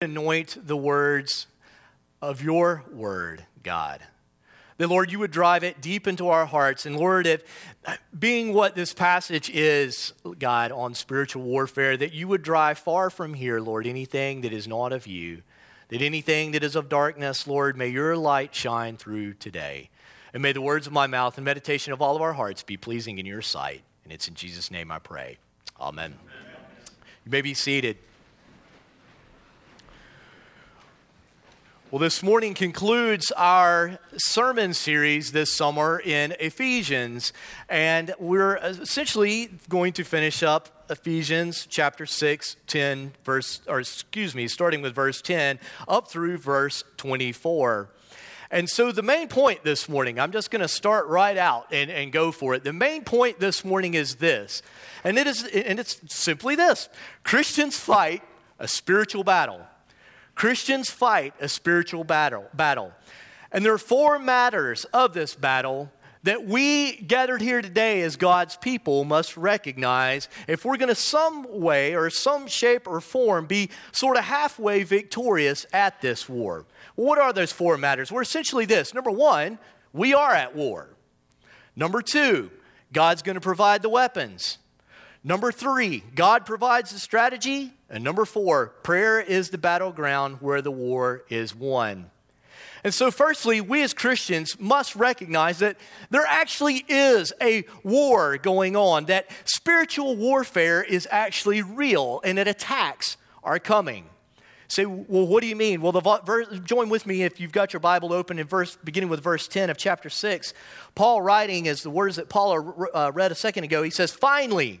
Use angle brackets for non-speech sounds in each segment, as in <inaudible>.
anoint the words of your word, God. That, Lord, you would drive it deep into our hearts. And, Lord, if being what this passage is, God, on spiritual warfare, that you would drive far from here, Lord, anything that is not of you, that anything that is of darkness, Lord, may your light shine through today. And may the words of my mouth and meditation of all of our hearts be pleasing in your sight. And it's in Jesus' name I pray. Amen. Amen. You may be seated. Well, this morning concludes our sermon series this summer in Ephesians, and we're essentially going to finish up Ephesians chapter 6, 10, verse, or excuse me, starting with verse 10 up through verse 24. And so, the main point this morning, I'm just going to start right out and, and go for it. The main point this morning is this, and, it is, and it's simply this Christians fight a spiritual battle. Christians fight a spiritual battle, battle. And there are four matters of this battle that we gathered here today as God's people must recognize if we're going to some way or some shape or form be sort of halfway victorious at this war. what are those four matters? Well, essentially this. Number 1, we are at war. Number 2, God's going to provide the weapons. Number 3, God provides the strategy and number four, prayer is the battleground where the war is won. And so, firstly, we as Christians must recognize that there actually is a war going on, that spiritual warfare is actually real, and that attacks are coming. Say, well, what do you mean? Well, the verse, join with me if you've got your Bible open in verse, beginning with verse 10 of chapter 6. Paul writing, as the words that Paul uh, read a second ago, he says, Finally,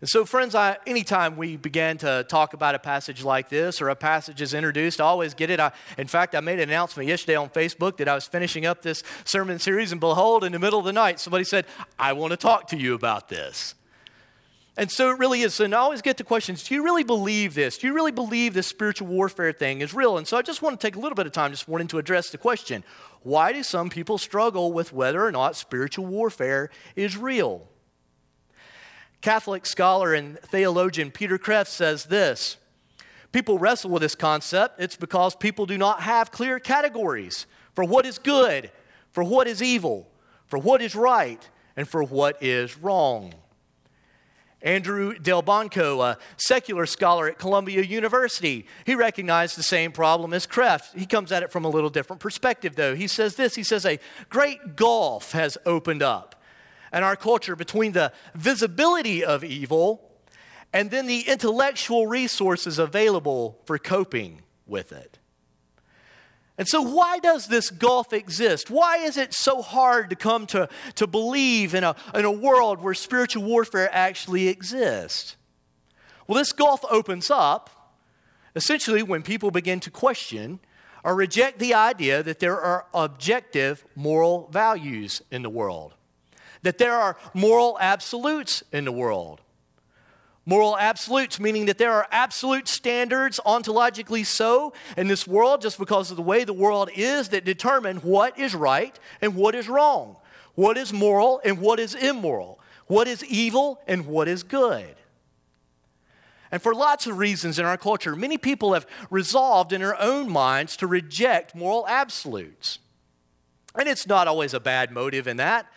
And so, friends, I, anytime we begin to talk about a passage like this or a passage is introduced, I always get it. I, in fact, I made an announcement yesterday on Facebook that I was finishing up this sermon series, and behold, in the middle of the night, somebody said, I want to talk to you about this. And so it really is. And I always get the questions Do you really believe this? Do you really believe this spiritual warfare thing is real? And so I just want to take a little bit of time this morning to address the question why do some people struggle with whether or not spiritual warfare is real? Catholic scholar and theologian Peter Kreeft says this People wrestle with this concept. It's because people do not have clear categories for what is good, for what is evil, for what is right, and for what is wrong. Andrew Delbanco, a secular scholar at Columbia University, he recognized the same problem as Kreeft. He comes at it from a little different perspective, though. He says this He says, A great gulf has opened up and our culture between the visibility of evil and then the intellectual resources available for coping with it. And so, why does this gulf exist? Why is it so hard to come to, to believe in a, in a world where spiritual warfare actually exists? Well, this gulf opens up essentially when people begin to question or reject the idea that there are objective moral values in the world that there are moral absolutes in the world. Moral absolutes, meaning that there are absolute standards, ontologically so, in this world just because of the way the world is that determine what is right and what is wrong, what is moral and what is immoral, what is evil and what is good. And for lots of reasons in our culture, many people have resolved in their own minds to reject moral absolutes. And it's not always a bad motive in that.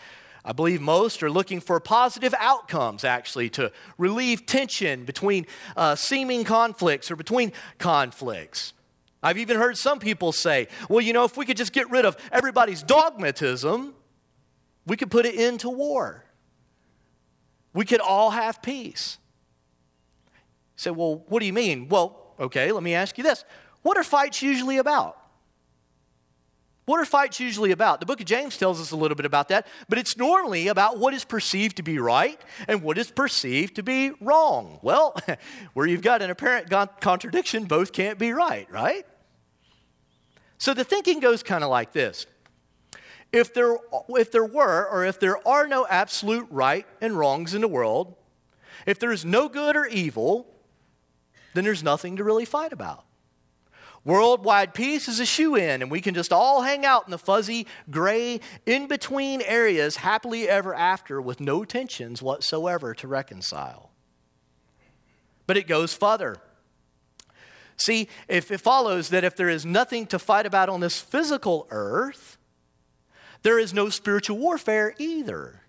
I believe most are looking for positive outcomes, actually, to relieve tension between uh, seeming conflicts or between conflicts. I've even heard some people say, well, you know, if we could just get rid of everybody's dogmatism, we could put it into war. We could all have peace. You say, well, what do you mean? Well, okay, let me ask you this. What are fights usually about? What are fights usually about? The book of James tells us a little bit about that, but it's normally about what is perceived to be right and what is perceived to be wrong. Well, <laughs> where you've got an apparent contradiction, both can't be right, right? So the thinking goes kind of like this if there, if there were, or if there are no absolute right and wrongs in the world, if there's no good or evil, then there's nothing to really fight about. Worldwide peace is a shoe in, and we can just all hang out in the fuzzy, gray, in between areas happily ever after with no tensions whatsoever to reconcile. But it goes further. See, if it follows that if there is nothing to fight about on this physical earth, there is no spiritual warfare either.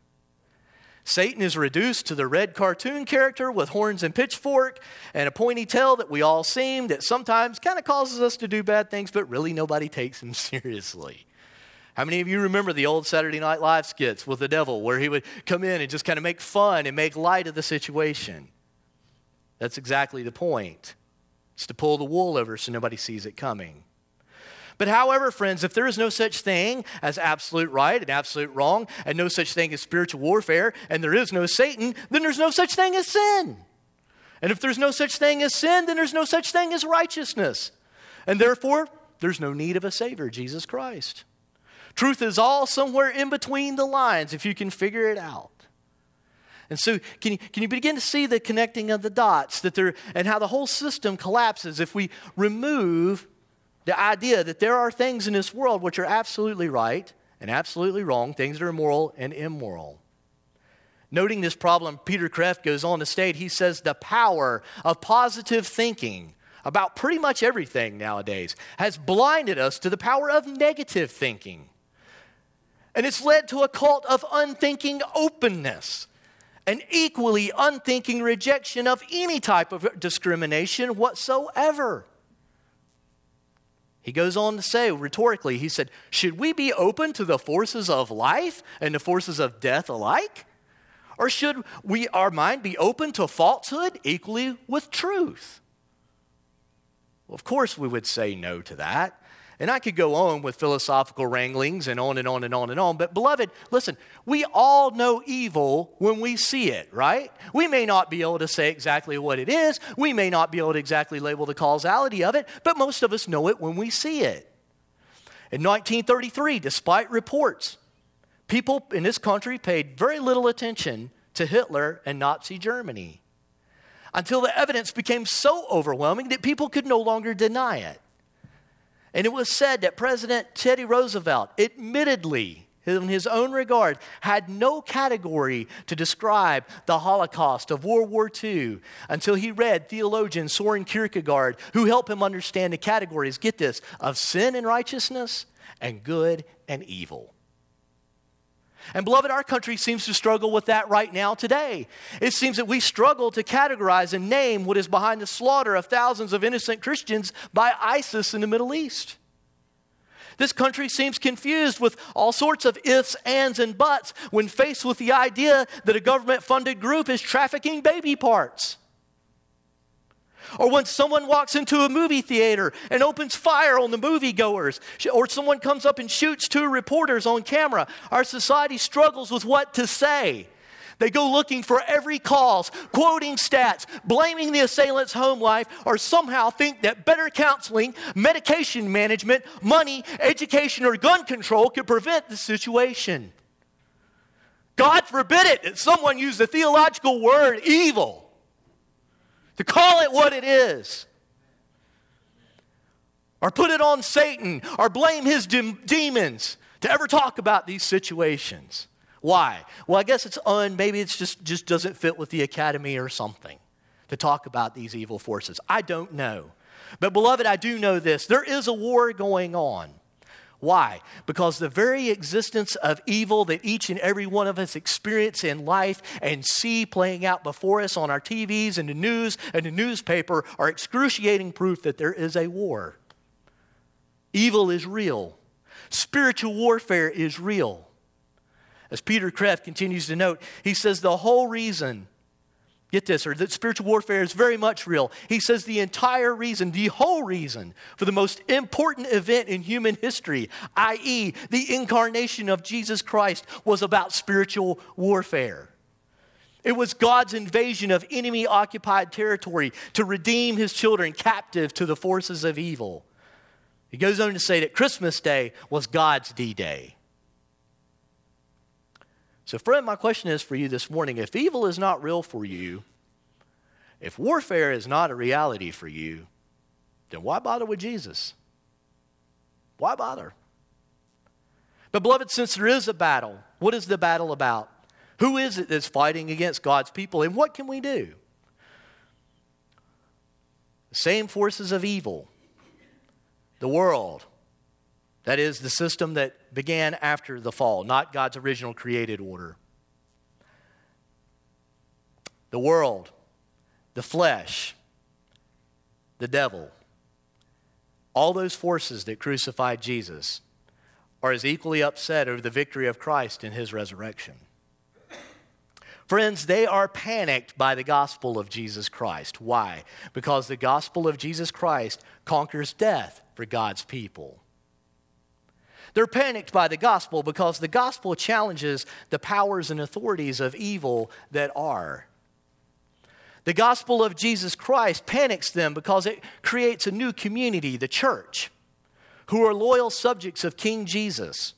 Satan is reduced to the red cartoon character with horns and pitchfork and a pointy tail that we all seem that sometimes kind of causes us to do bad things, but really nobody takes him <laughs> seriously. How many of you remember the old Saturday Night Live skits with the devil where he would come in and just kind of make fun and make light of the situation? That's exactly the point. It's to pull the wool over so nobody sees it coming. But however, friends, if there is no such thing as absolute right and absolute wrong, and no such thing as spiritual warfare, and there is no Satan, then there's no such thing as sin. And if there's no such thing as sin, then there's no such thing as righteousness. And therefore, there's no need of a Savior, Jesus Christ. Truth is all somewhere in between the lines if you can figure it out. And so, can you, can you begin to see the connecting of the dots that there, and how the whole system collapses if we remove the idea that there are things in this world which are absolutely right and absolutely wrong, things that are moral and immoral. Noting this problem, Peter Kreeft goes on to state he says the power of positive thinking about pretty much everything nowadays has blinded us to the power of negative thinking. And it's led to a cult of unthinking openness, an equally unthinking rejection of any type of discrimination whatsoever. He goes on to say rhetorically, he said, Should we be open to the forces of life and the forces of death alike? Or should we, our mind be open to falsehood equally with truth? Well, of course, we would say no to that. And I could go on with philosophical wranglings and on and on and on and on. But, beloved, listen, we all know evil when we see it, right? We may not be able to say exactly what it is, we may not be able to exactly label the causality of it, but most of us know it when we see it. In 1933, despite reports, people in this country paid very little attention to Hitler and Nazi Germany until the evidence became so overwhelming that people could no longer deny it. And it was said that President Teddy Roosevelt, admittedly, in his own regard, had no category to describe the Holocaust of World War II until he read theologian Soren Kierkegaard, who helped him understand the categories, get this, of sin and righteousness and good and evil. And beloved, our country seems to struggle with that right now today. It seems that we struggle to categorize and name what is behind the slaughter of thousands of innocent Christians by ISIS in the Middle East. This country seems confused with all sorts of ifs, ands, and buts when faced with the idea that a government funded group is trafficking baby parts. Or when someone walks into a movie theater and opens fire on the moviegoers, or someone comes up and shoots two reporters on camera, our society struggles with what to say. They go looking for every cause, quoting stats, blaming the assailant's home life, or somehow think that better counseling, medication management, money, education, or gun control could prevent the situation. God forbid it that someone use the theological word evil to call it what it is. Or put it on Satan, or blame his de- demons to ever talk about these situations. Why? Well, I guess it's un, maybe it's just, just doesn't fit with the academy or something to talk about these evil forces. I don't know. But, beloved, I do know this there is a war going on. Why? Because the very existence of evil that each and every one of us experience in life and see playing out before us on our TVs and the news and the newspaper are excruciating proof that there is a war. Evil is real, spiritual warfare is real. As Peter Kreeft continues to note, he says the whole reason Get this, or that spiritual warfare is very much real. He says the entire reason, the whole reason for the most important event in human history, i.e., the incarnation of Jesus Christ, was about spiritual warfare. It was God's invasion of enemy occupied territory to redeem his children captive to the forces of evil. He goes on to say that Christmas Day was God's D Day. So, friend, my question is for you this morning if evil is not real for you, if warfare is not a reality for you, then why bother with Jesus? Why bother? But, beloved, since there is a battle, what is the battle about? Who is it that's fighting against God's people, and what can we do? The same forces of evil, the world, that is, the system that began after the fall, not God's original created order. The world, the flesh, the devil, all those forces that crucified Jesus are as equally upset over the victory of Christ in his resurrection. Friends, they are panicked by the gospel of Jesus Christ. Why? Because the gospel of Jesus Christ conquers death for God's people. They're panicked by the gospel because the gospel challenges the powers and authorities of evil that are. The gospel of Jesus Christ panics them because it creates a new community, the church, who are loyal subjects of King Jesus,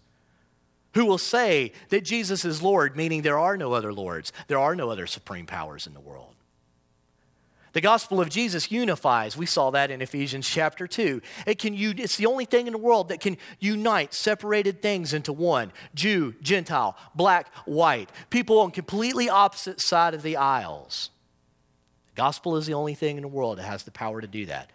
who will say that Jesus is Lord, meaning there are no other lords, there are no other supreme powers in the world. The gospel of Jesus unifies. We saw that in Ephesians chapter 2. It can, it's the only thing in the world that can unite separated things into one Jew, Gentile, black, white, people on completely opposite side of the aisles. The gospel is the only thing in the world that has the power to do that.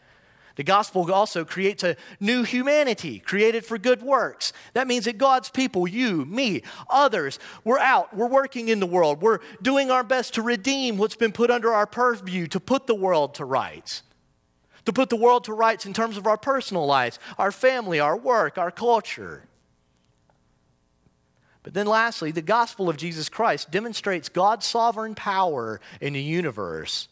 The gospel also creates a new humanity created for good works. That means that God's people, you, me, others, we're out, we're working in the world, we're doing our best to redeem what's been put under our purview, to put the world to rights. To put the world to rights in terms of our personal lives, our family, our work, our culture. But then, lastly, the gospel of Jesus Christ demonstrates God's sovereign power in the universe.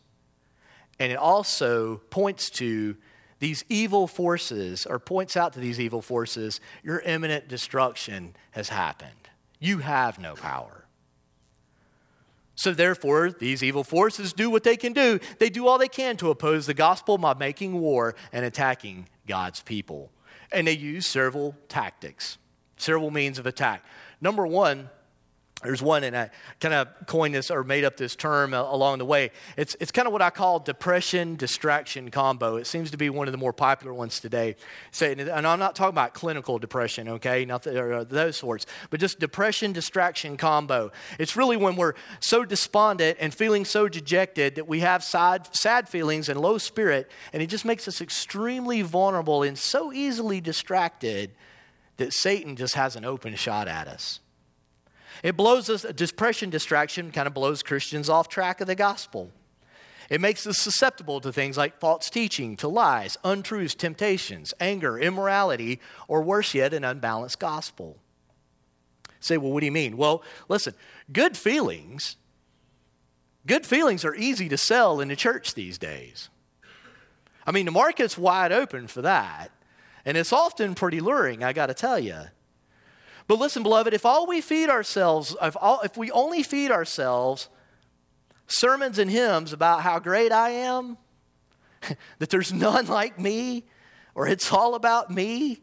And it also points to these evil forces, or points out to these evil forces, your imminent destruction has happened. You have no power. So, therefore, these evil forces do what they can do. They do all they can to oppose the gospel by making war and attacking God's people. And they use several tactics, several means of attack. Number one, there's one, and I kind of coined this or made up this term uh, along the way. It's, it's kind of what I call depression distraction combo. It seems to be one of the more popular ones today. So, and I'm not talking about clinical depression, okay, not the, uh, those sorts, but just depression distraction combo. It's really when we're so despondent and feeling so dejected that we have sad, sad feelings and low spirit, and it just makes us extremely vulnerable and so easily distracted that Satan just has an open shot at us. It blows us, depression distraction kind of blows Christians off track of the gospel. It makes us susceptible to things like false teaching, to lies, untruths, temptations, anger, immorality, or worse yet, an unbalanced gospel. say, well, what do you mean? Well, listen, good feelings, good feelings are easy to sell in the church these days. I mean, the market's wide open for that, and it's often pretty luring, I got to tell you. But listen, beloved, if all we feed ourselves, if, all, if we only feed ourselves sermons and hymns about how great I am, <laughs> that there's none like me, or it's all about me,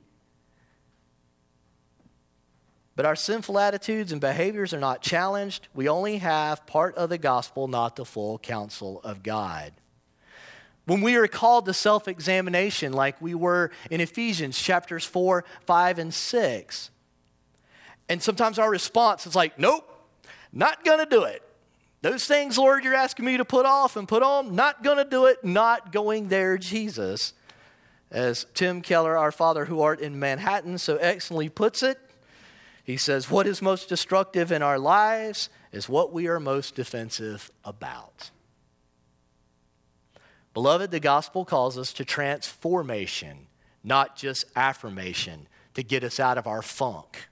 but our sinful attitudes and behaviors are not challenged, we only have part of the gospel, not the full counsel of God. When we are called to self examination, like we were in Ephesians chapters 4, 5, and 6, and sometimes our response is like, nope, not going to do it. Those things, Lord, you're asking me to put off and put on, not going to do it, not going there, Jesus. As Tim Keller, our Father who art in Manhattan, so excellently puts it, he says, What is most destructive in our lives is what we are most defensive about. Beloved, the gospel calls us to transformation, not just affirmation, to get us out of our funk.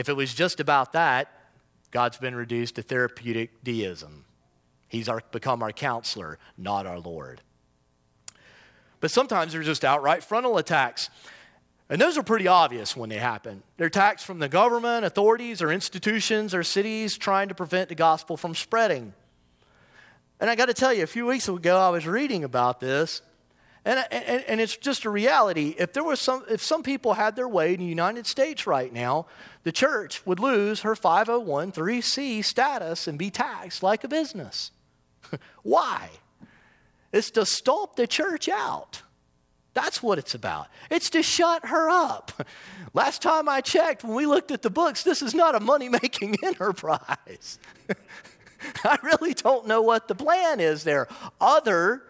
If it was just about that, God's been reduced to therapeutic deism. He's our, become our counselor, not our Lord. But sometimes they're just outright frontal attacks. And those are pretty obvious when they happen. They're attacks from the government, authorities, or institutions or cities trying to prevent the gospel from spreading. And I got to tell you, a few weeks ago, I was reading about this, And, and, and, it's just a reality. If there was some, if some people had their way in the United States right now, the church would lose her 501c status and be taxed like a business. <laughs> Why? It's to stomp the church out. That's what it's about. It's to shut her up. <laughs> Last time I checked, when we looked at the books, this is not a money making <laughs> enterprise. I really don't know what the plan is there, other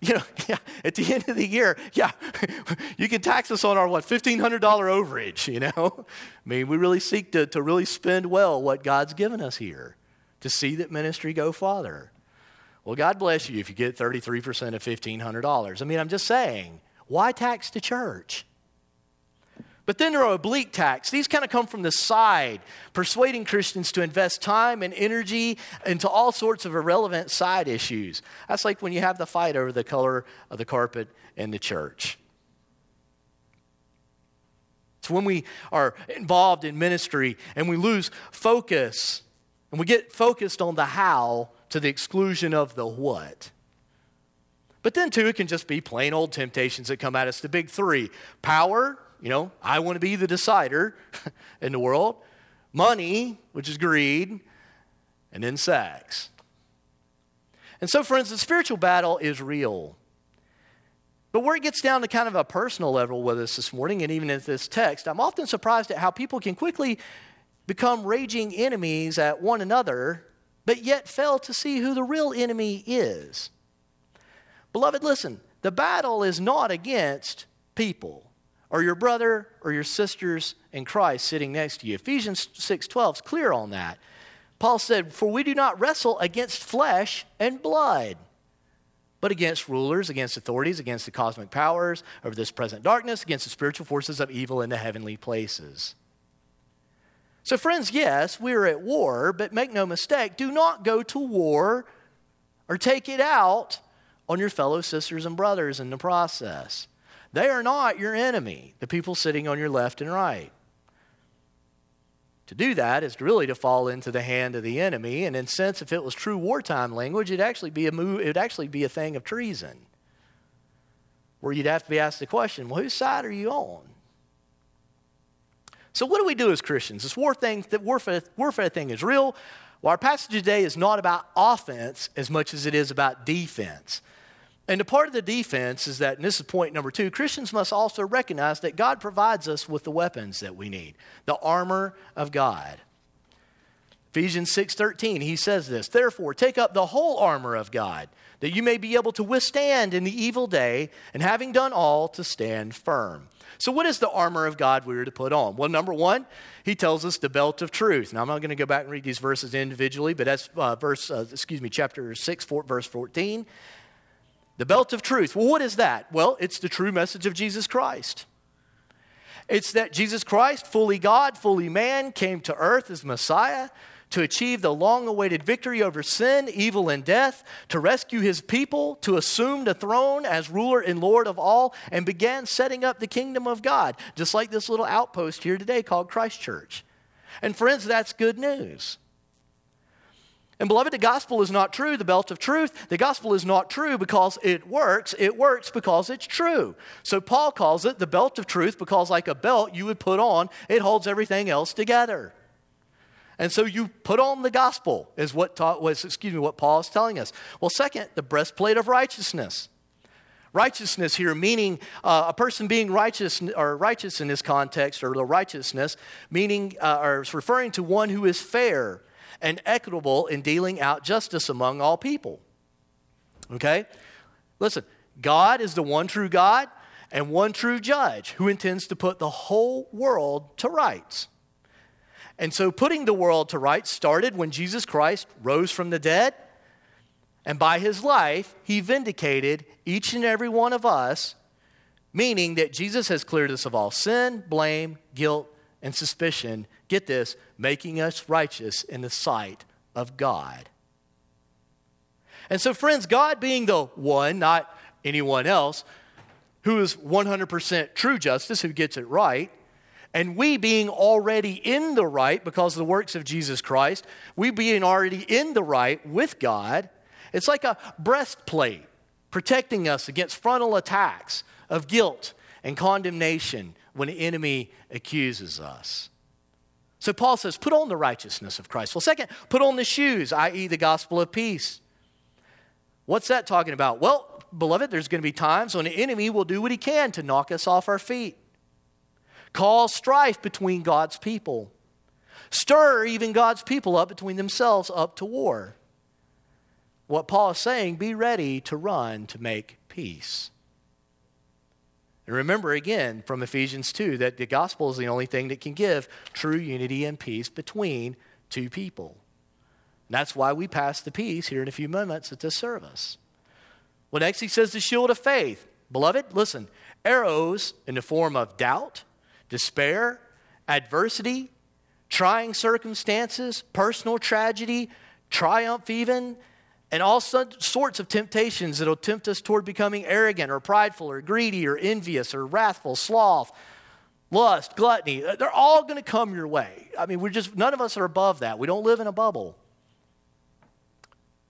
you know, <laughs> yeah, at the end of the year, yeah, <laughs> you can tax us on our what, $1,500 overage, you know? I mean, we really seek to, to really spend well what God's given us here to see that ministry go farther. Well, God bless you if you get 33% of $1,500. I mean, I'm just saying, why tax the church? But then there are oblique tax. These kind of come from the side, persuading Christians to invest time and energy into all sorts of irrelevant side issues. That's like when you have the fight over the color of the carpet in the church. It's when we are involved in ministry and we lose focus and we get focused on the how to the exclusion of the what. But then, too, it can just be plain old temptations that come at us the big three power, you know, I want to be the decider <laughs> in the world, money, which is greed, and then sex. And so, friends, the spiritual battle is real. But where it gets down to kind of a personal level with us this morning, and even in this text, I'm often surprised at how people can quickly become raging enemies at one another, but yet fail to see who the real enemy is. Beloved, listen, the battle is not against people or your brother or your sisters in Christ sitting next to you. Ephesians 6:12 is clear on that. Paul said, "For we do not wrestle against flesh and blood, but against rulers, against authorities, against the cosmic powers of this present darkness, against the spiritual forces of evil in the heavenly places." So friends, yes, we are at war, but make no mistake, do not go to war or take it out on your fellow sisters and brothers in the process. They are not your enemy, the people sitting on your left and right. To do that is really to fall into the hand of the enemy, and in sense, if it was true wartime language, it'd actually be a move, it'd actually be a thing of treason. Where you'd have to be asked the question, well, whose side are you on? So what do we do as Christians? This war thing, that warfare, warfare thing is real. Well, our passage today is not about offense as much as it is about defense. And a part of the defense is that, and this is point number two, Christians must also recognize that God provides us with the weapons that we need, the armor of God. Ephesians 6:13, he says this, therefore take up the whole armor of God, that you may be able to withstand in the evil day, and having done all, to stand firm. So, what is the armor of God we are to put on? Well, number one, he tells us the belt of truth. Now, I'm not going to go back and read these verses individually, but that's uh, verse, uh, excuse me, chapter 6, four, verse 14. The belt of truth. Well, what is that? Well, it's the true message of Jesus Christ. It's that Jesus Christ, fully God, fully man, came to earth as Messiah to achieve the long awaited victory over sin, evil, and death, to rescue his people, to assume the throne as ruler and Lord of all, and began setting up the kingdom of God, just like this little outpost here today called Christ Church. And friends, that's good news. And beloved, the gospel is not true, the belt of truth. The gospel is not true because it works. It works because it's true. So Paul calls it the belt of truth because, like a belt you would put on, it holds everything else together. And so you put on the gospel, is what taught, was, excuse me, what Paul is telling us. Well, second, the breastplate of righteousness. Righteousness here, meaning uh, a person being righteous or righteous in this context, or the righteousness, meaning uh, or referring to one who is fair and equitable in dealing out justice among all people. Okay? Listen, God is the one true God and one true judge who intends to put the whole world to rights. And so, putting the world to rights started when Jesus Christ rose from the dead. And by his life, he vindicated each and every one of us, meaning that Jesus has cleared us of all sin, blame, guilt, and suspicion get this, making us righteous in the sight of God. And so, friends, God being the one, not anyone else, who is 100% true justice, who gets it right, and we being already in the right because of the works of Jesus Christ, we being already in the right with God, it's like a breastplate protecting us against frontal attacks of guilt and condemnation when the enemy accuses us. So Paul says, put on the righteousness of Christ. Well, second, put on the shoes, i.e., the gospel of peace. What's that talking about? Well, beloved, there's going to be times when the enemy will do what he can to knock us off our feet, cause strife between God's people, stir even God's people up between themselves up to war. What Paul is saying, be ready to run to make peace. And remember again from Ephesians 2 that the gospel is the only thing that can give true unity and peace between two people. And that's why we pass the peace here in a few moments at this service. Well, next he says the shield of faith. Beloved, listen, arrows in the form of doubt, despair, adversity, trying circumstances, personal tragedy, triumph, even, and all sorts of temptations that'll tempt us toward becoming arrogant or prideful or greedy or envious or wrathful, sloth, lust, gluttony. Uh, they're all going to come your way. I mean, we're just, none of us are above that. We don't live in a bubble.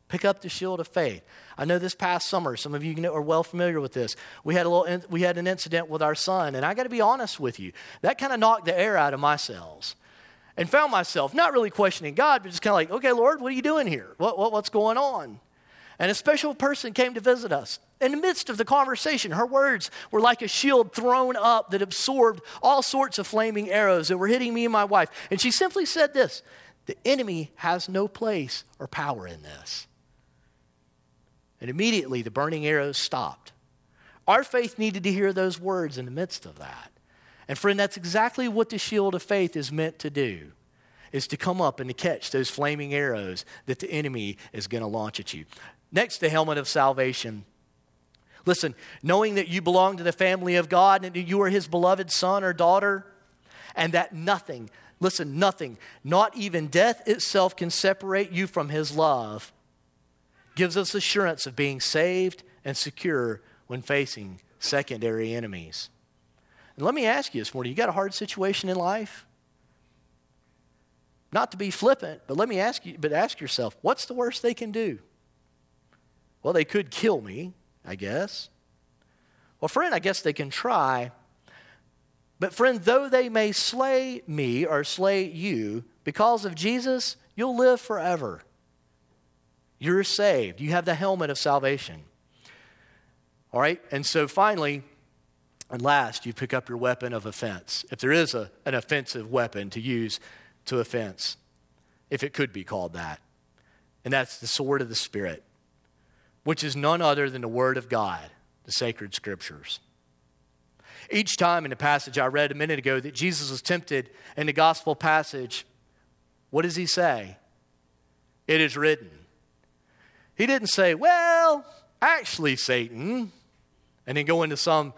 Pick up the shield of faith. I know this past summer, some of you are well familiar with this. We had a little, we had an incident with our son, and I got to be honest with you, that kind of knocked the air out of my cells and found myself not really questioning God, but just kind of like, okay, Lord, what are you doing here? What, what, what's going on? And a special person came to visit us. In the midst of the conversation, her words were like a shield thrown up that absorbed all sorts of flaming arrows that were hitting me and my wife. And she simply said this The enemy has no place or power in this. And immediately the burning arrows stopped. Our faith needed to hear those words in the midst of that. And friend, that's exactly what the shield of faith is meant to do. Is to come up and to catch those flaming arrows that the enemy is going to launch at you. Next, the helmet of salvation. Listen, knowing that you belong to the family of God and that you are his beloved son or daughter, and that nothing, listen, nothing, not even death itself can separate you from his love, gives us assurance of being saved and secure when facing secondary enemies. And let me ask you this morning you got a hard situation in life? Not to be flippant, but let me ask you, but ask yourself, what's the worst they can do? Well, they could kill me, I guess. Well, friend, I guess they can try. But, friend, though they may slay me or slay you, because of Jesus, you'll live forever. You're saved. You have the helmet of salvation. All right? And so finally, and last, you pick up your weapon of offense. If there is a, an offensive weapon to use to offense, if it could be called that. And that's the sword of the Spirit, which is none other than the Word of God, the sacred scriptures. Each time in the passage I read a minute ago that Jesus was tempted in the gospel passage, what does he say? It is written. He didn't say, Well, actually, Satan, and then go into some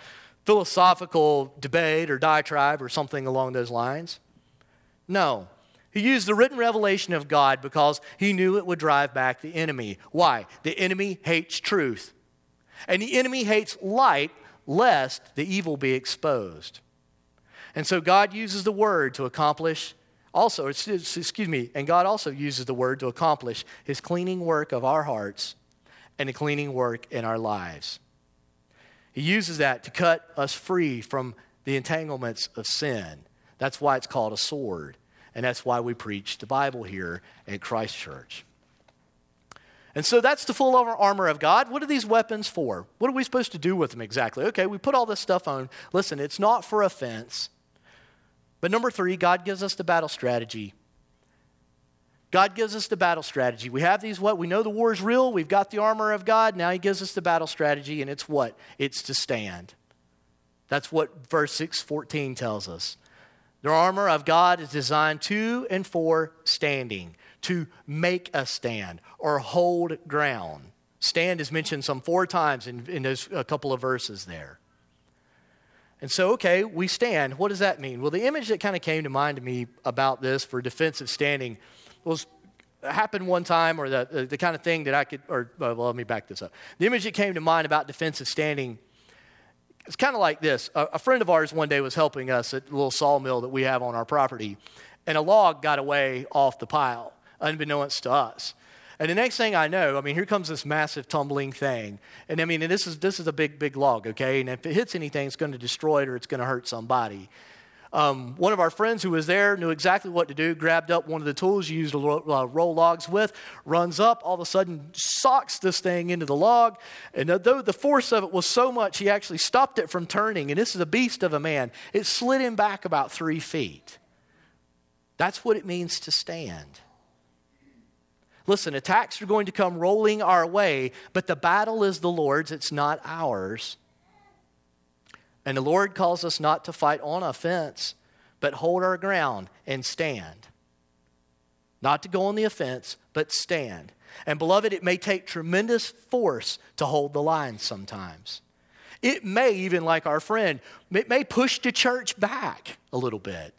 philosophical debate or diatribe or something along those lines. No. He used the written revelation of God because he knew it would drive back the enemy. Why? The enemy hates truth. And the enemy hates light lest the evil be exposed. And so God uses the word to accomplish also, excuse me, and God also uses the word to accomplish his cleaning work of our hearts and the cleaning work in our lives. He uses that to cut us free from the entanglements of sin. That's why it's called a sword. And that's why we preach the Bible here at Christ Church. And so that's the full armor of God. What are these weapons for? What are we supposed to do with them exactly? Okay, we put all this stuff on. Listen, it's not for offense. But number three, God gives us the battle strategy God gives us the battle strategy. We have these what? We know the war is real. We've got the armor of God. Now he gives us the battle strategy, and it's what? It's to stand. That's what verse 614 tells us. The armor of God is designed to and for standing, to make a stand or hold ground. Stand is mentioned some four times in, in those, a couple of verses there. And so, okay, we stand. What does that mean? Well, the image that kind of came to mind to me about this for defensive standing was happened one time or the, the, kind of thing that I could, or well, let me back this up. The image that came to mind about defensive standing it's kind of like this. A, a, friend of ours one day was helping us at a little sawmill that we have on our property, and a log got away off the pile, unbeknownst to us. And the next thing I know, I mean, here comes this massive tumbling thing. And I mean, and this is, this is a big, big log, okay? And if it hits anything, it's going to destroy it or it's going to hurt somebody. Um, one of our friends who was there knew exactly what to do, grabbed up one of the tools you use to roll, uh, roll logs with, runs up, all of a sudden socks this thing into the log. And though the force of it was so much, he actually stopped it from turning. And this is a beast of a man. It slid him back about three feet. That's what it means to stand. Listen, attacks are going to come rolling our way, but the battle is the Lord's, it's not ours. And the Lord calls us not to fight on offense, but hold our ground and stand. Not to go on the offense, but stand. And beloved, it may take tremendous force to hold the line sometimes. It may, even like our friend, it may push the church back a little bit.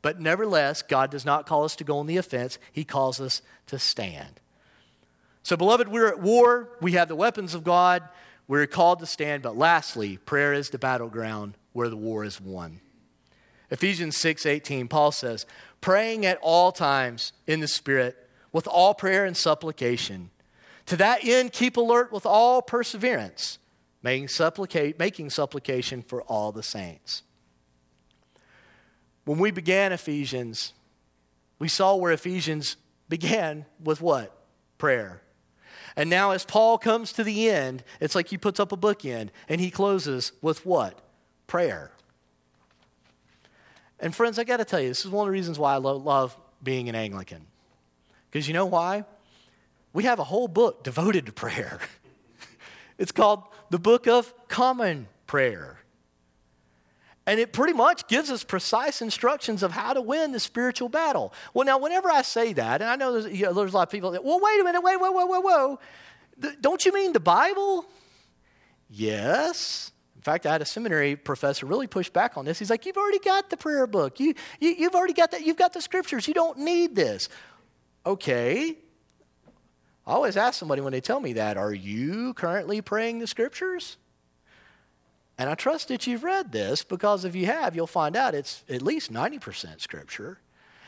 But nevertheless, God does not call us to go on the offense, He calls us to stand. So, beloved, we're at war. We have the weapons of God. We're called to stand. But lastly, prayer is the battleground where the war is won. Ephesians 6 18, Paul says, praying at all times in the Spirit with all prayer and supplication. To that end, keep alert with all perseverance, making, supplicate, making supplication for all the saints. When we began Ephesians, we saw where Ephesians began with what? Prayer. And now, as Paul comes to the end, it's like he puts up a bookend and he closes with what? Prayer. And, friends, I got to tell you, this is one of the reasons why I lo- love being an Anglican. Because you know why? We have a whole book devoted to prayer. <laughs> it's called the Book of Common Prayer. And it pretty much gives us precise instructions of how to win the spiritual battle. Well, now, whenever I say that, and I know there's, you know, there's a lot of people that, well, wait a minute, wait, whoa, whoa, whoa, whoa. Don't you mean the Bible? Yes. In fact, I had a seminary professor really push back on this. He's like, You've already got the prayer book. You, you, you've already got that. You've got the scriptures. You don't need this. Okay. I always ask somebody when they tell me that, Are you currently praying the scriptures? And I trust that you've read this because if you have, you'll find out it's at least 90% scripture.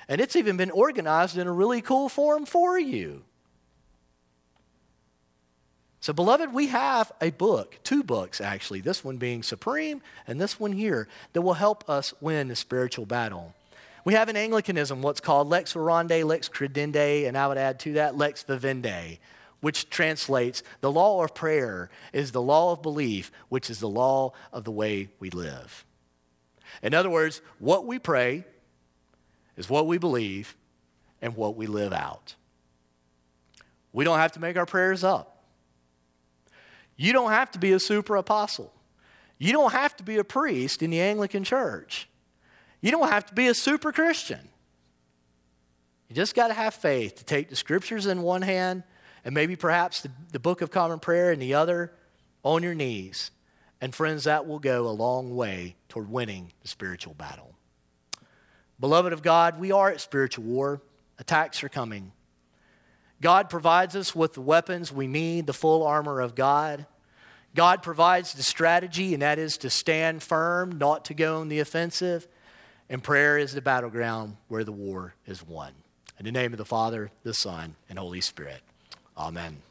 And it's even been organized in a really cool form for you. So, beloved, we have a book, two books actually, this one being supreme and this one here, that will help us win the spiritual battle. We have in Anglicanism what's called lex orandi, lex credendi, and I would add to that lex vivendi which translates the law of prayer is the law of belief, which is the law of the way we live. In other words, what we pray is what we believe and what we live out. We don't have to make our prayers up. You don't have to be a super apostle. You don't have to be a priest in the Anglican church. You don't have to be a super Christian. You just got to have faith to take the scriptures in one hand and maybe perhaps the, the Book of Common Prayer and the other on your knees. And friends, that will go a long way toward winning the spiritual battle. Beloved of God, we are at spiritual war. Attacks are coming. God provides us with the weapons we need, the full armor of God. God provides the strategy, and that is to stand firm, not to go on the offensive. And prayer is the battleground where the war is won. In the name of the Father, the Son, and Holy Spirit. Amen.